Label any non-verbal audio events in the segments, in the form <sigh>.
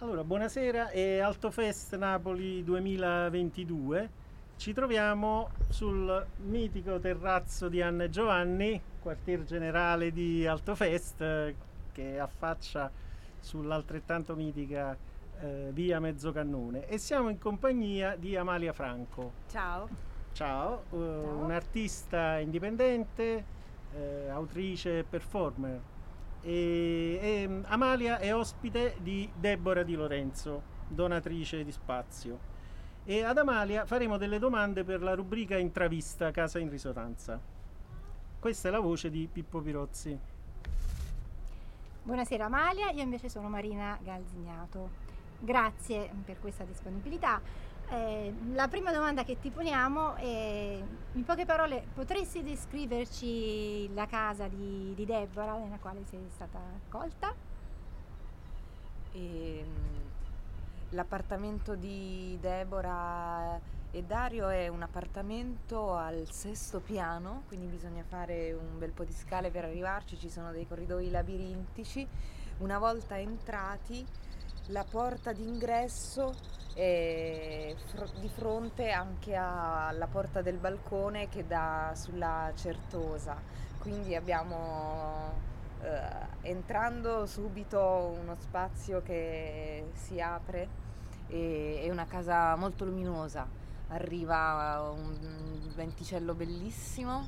Allora, buonasera, è Altofest Napoli 2022. Ci troviamo sul mitico terrazzo di Anna e Giovanni, quartier generale di Altofest, che affaccia sull'altrettanto mitica eh, via Mezzocannone. E siamo in compagnia di Amalia Franco. Ciao. Ciao, uh, un'artista indipendente, eh, autrice e performer. E, e, Amalia è ospite di Deborah Di Lorenzo, donatrice di spazio. E ad Amalia faremo delle domande per la rubrica Intravista Casa in Risonanza. Questa è la voce di Pippo Pirozzi. Buonasera Amalia, io invece sono Marina Galzignato. Grazie per questa disponibilità. Eh, la prima domanda che ti poniamo è, in poche parole, potresti descriverci la casa di, di Deborah nella quale sei stata accolta? E, ehm, l'appartamento di Deborah e Dario è un appartamento al sesto piano, quindi bisogna fare un bel po' di scale per arrivarci, ci sono dei corridoi labirintici. Una volta entrati, la porta d'ingresso fr- di fronte anche alla porta del balcone che dà sulla Certosa. Quindi abbiamo eh, entrando subito uno spazio che si apre e è una casa molto luminosa arriva un venticello bellissimo,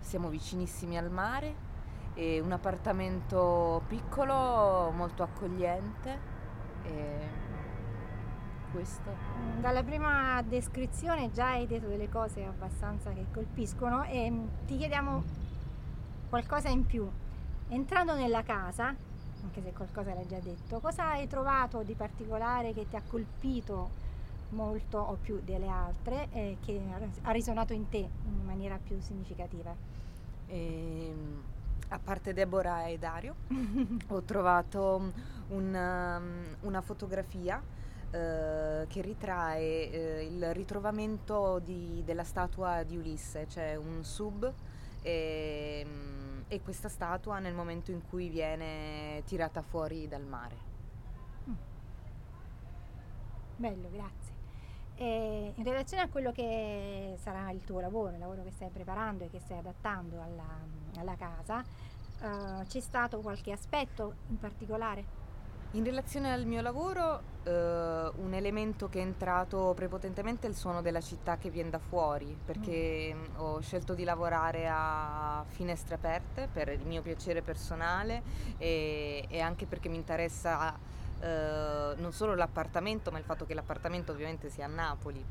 siamo vicinissimi al mare e un appartamento piccolo, molto accogliente. E questo. Dalla prima descrizione già hai detto delle cose abbastanza che colpiscono e mm, ti chiediamo qualcosa in più. Entrando nella casa, anche se qualcosa l'hai già detto, cosa hai trovato di particolare che ti ha colpito molto o più delle altre e che ha risuonato in te in maniera più significativa? E, ehm, a parte Deborah e Dario, <laughs> ho trovato un, una fotografia eh, che ritrae eh, il ritrovamento di, della statua di Ulisse, cioè un sub e, e, questa statua nel momento in cui viene tirata fuori dal mare. Mm. Bello, grazie. E in relazione a quello che sarà il tuo lavoro, il lavoro che stai preparando e che stai adattando alla, alla casa, uh, c'è stato qualche aspetto in particolare? In relazione al mio lavoro, uh, un elemento che è entrato prepotentemente è il suono della città che viene da fuori, perché mm. ho scelto di lavorare a finestre aperte per il mio piacere personale e, e anche perché mi interessa eh, non solo l'appartamento, ma il fatto che l'appartamento ovviamente sia a Napoli.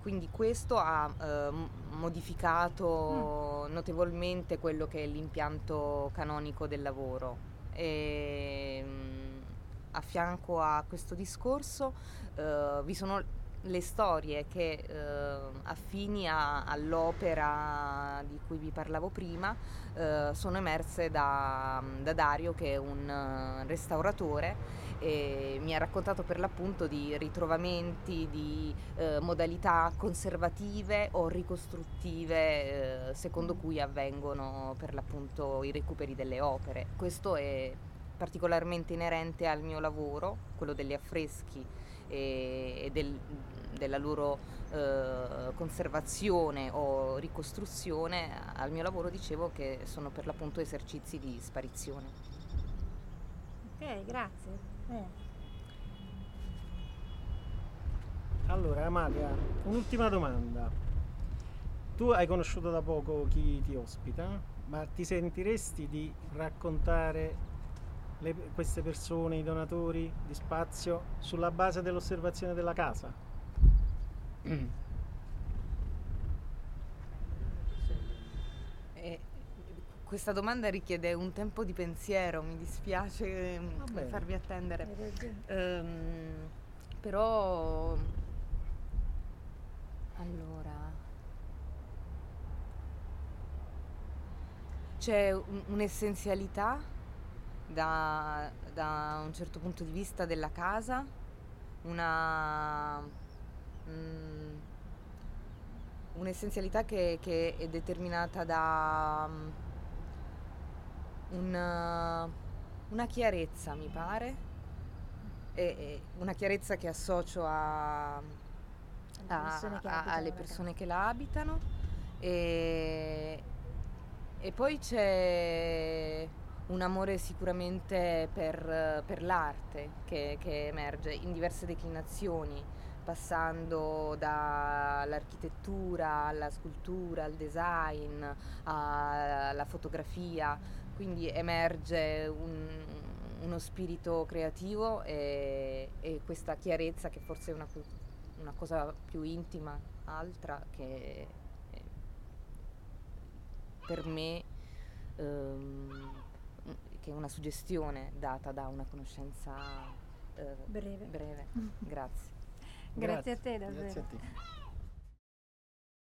Quindi questo ha eh, modificato mm. notevolmente quello che è l'impianto canonico del lavoro. E, mh, a fianco a questo discorso eh, vi sono le storie che eh, affini a, all'opera di cui vi parlavo prima eh, sono emerse da, da, Dario che è un uh, restauratore e mi ha raccontato per l'appunto di ritrovamenti, di eh, modalità conservative o ricostruttive eh, secondo cui avvengono per l'appunto i recuperi delle opere. Questo è particolarmente inerente al mio lavoro, quello degli affreschi e, del, della loro eh, conservazione o ricostruzione, al mio lavoro dicevo che sono per l'appunto esercizi di sparizione. Ok, grazie. Eh. Allora Amalia, un'ultima domanda. Tu hai conosciuto da poco chi ti ospita, ma ti sentiresti di raccontare le, queste persone, i donatori di spazio, sulla base dell'osservazione della casa? Eh, questa domanda richiede un tempo di pensiero, mi dispiace Vabbè. farvi attendere. Um, però allora c'è un, un'essenzialità da, da, un certo punto di vista della casa, una, mm, un'essenzialità che, che, è determinata da um, un, una chiarezza, mi pare, è, è una chiarezza che associo a, a- persone che a- alle la persone che la abitano. E, e poi c'è un amore sicuramente per, per l'arte che, che emerge in diverse declinazioni, passando dall'architettura alla scultura, al design, alla fotografia, quindi emerge un- uno spirito creativo e, e questa chiarezza che forse è una, una cosa più intima, altra, che per me ehm, che è una suggestione data da una conoscenza eh, Breve. breve. Grazie. Grazie a te davvero. Grazie a te.